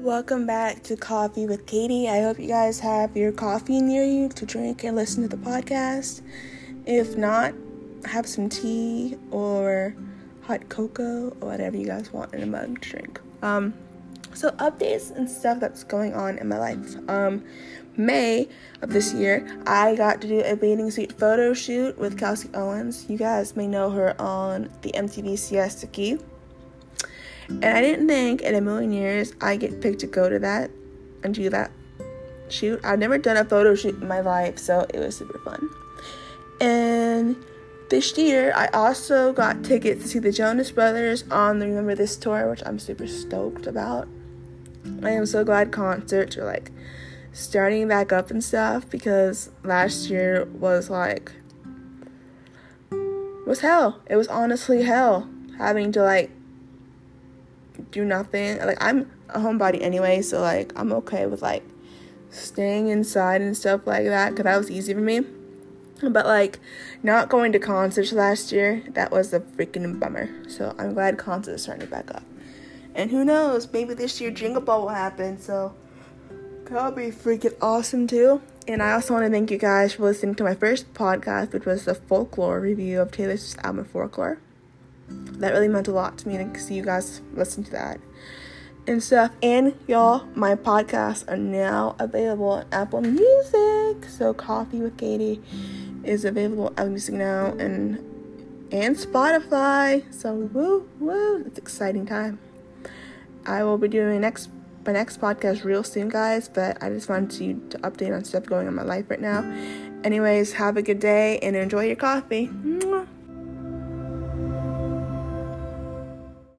welcome back to Coffee with Katie. I hope you guys have your coffee near you to drink and listen to the podcast. If not, have some tea or hot cocoa or whatever you guys want in a mug to drink. Um, so updates and stuff that's going on in my life. Um, May of this year, I got to do a bathing suit photo shoot with Kelsey Owens. You guys may know her on the MTV Siesta Key. And I didn't think in a million years I'd get picked to go to that and do that shoot. I've never done a photo shoot in my life, so it was super fun. And this year, I also got tickets to see the Jonas Brothers on the Remember This tour, which I'm super stoked about. I am so glad concerts are like starting back up and stuff because last year was like was hell. It was honestly hell having to like do nothing. Like I'm a homebody anyway, so like I'm okay with like staying inside and stuff like that because that was easy for me. But like not going to concerts last year, that was a freaking bummer. So I'm glad concerts are starting to back up. And who knows, maybe this year Jingle Ball will happen. So that'll be freaking awesome too. And I also want to thank you guys for listening to my first podcast, which was the folklore review of Taylor Swift's album Folklore that really meant a lot to me to see you guys listen to that and stuff. And y'all, my podcasts are now available on Apple Music. So Coffee with Katie is available on Apple Music now and and Spotify. So woo woo, it's exciting time. I will be doing my next my next podcast real soon, guys. But I just wanted to, to update on stuff going on my life right now. Anyways, have a good day and enjoy your coffee.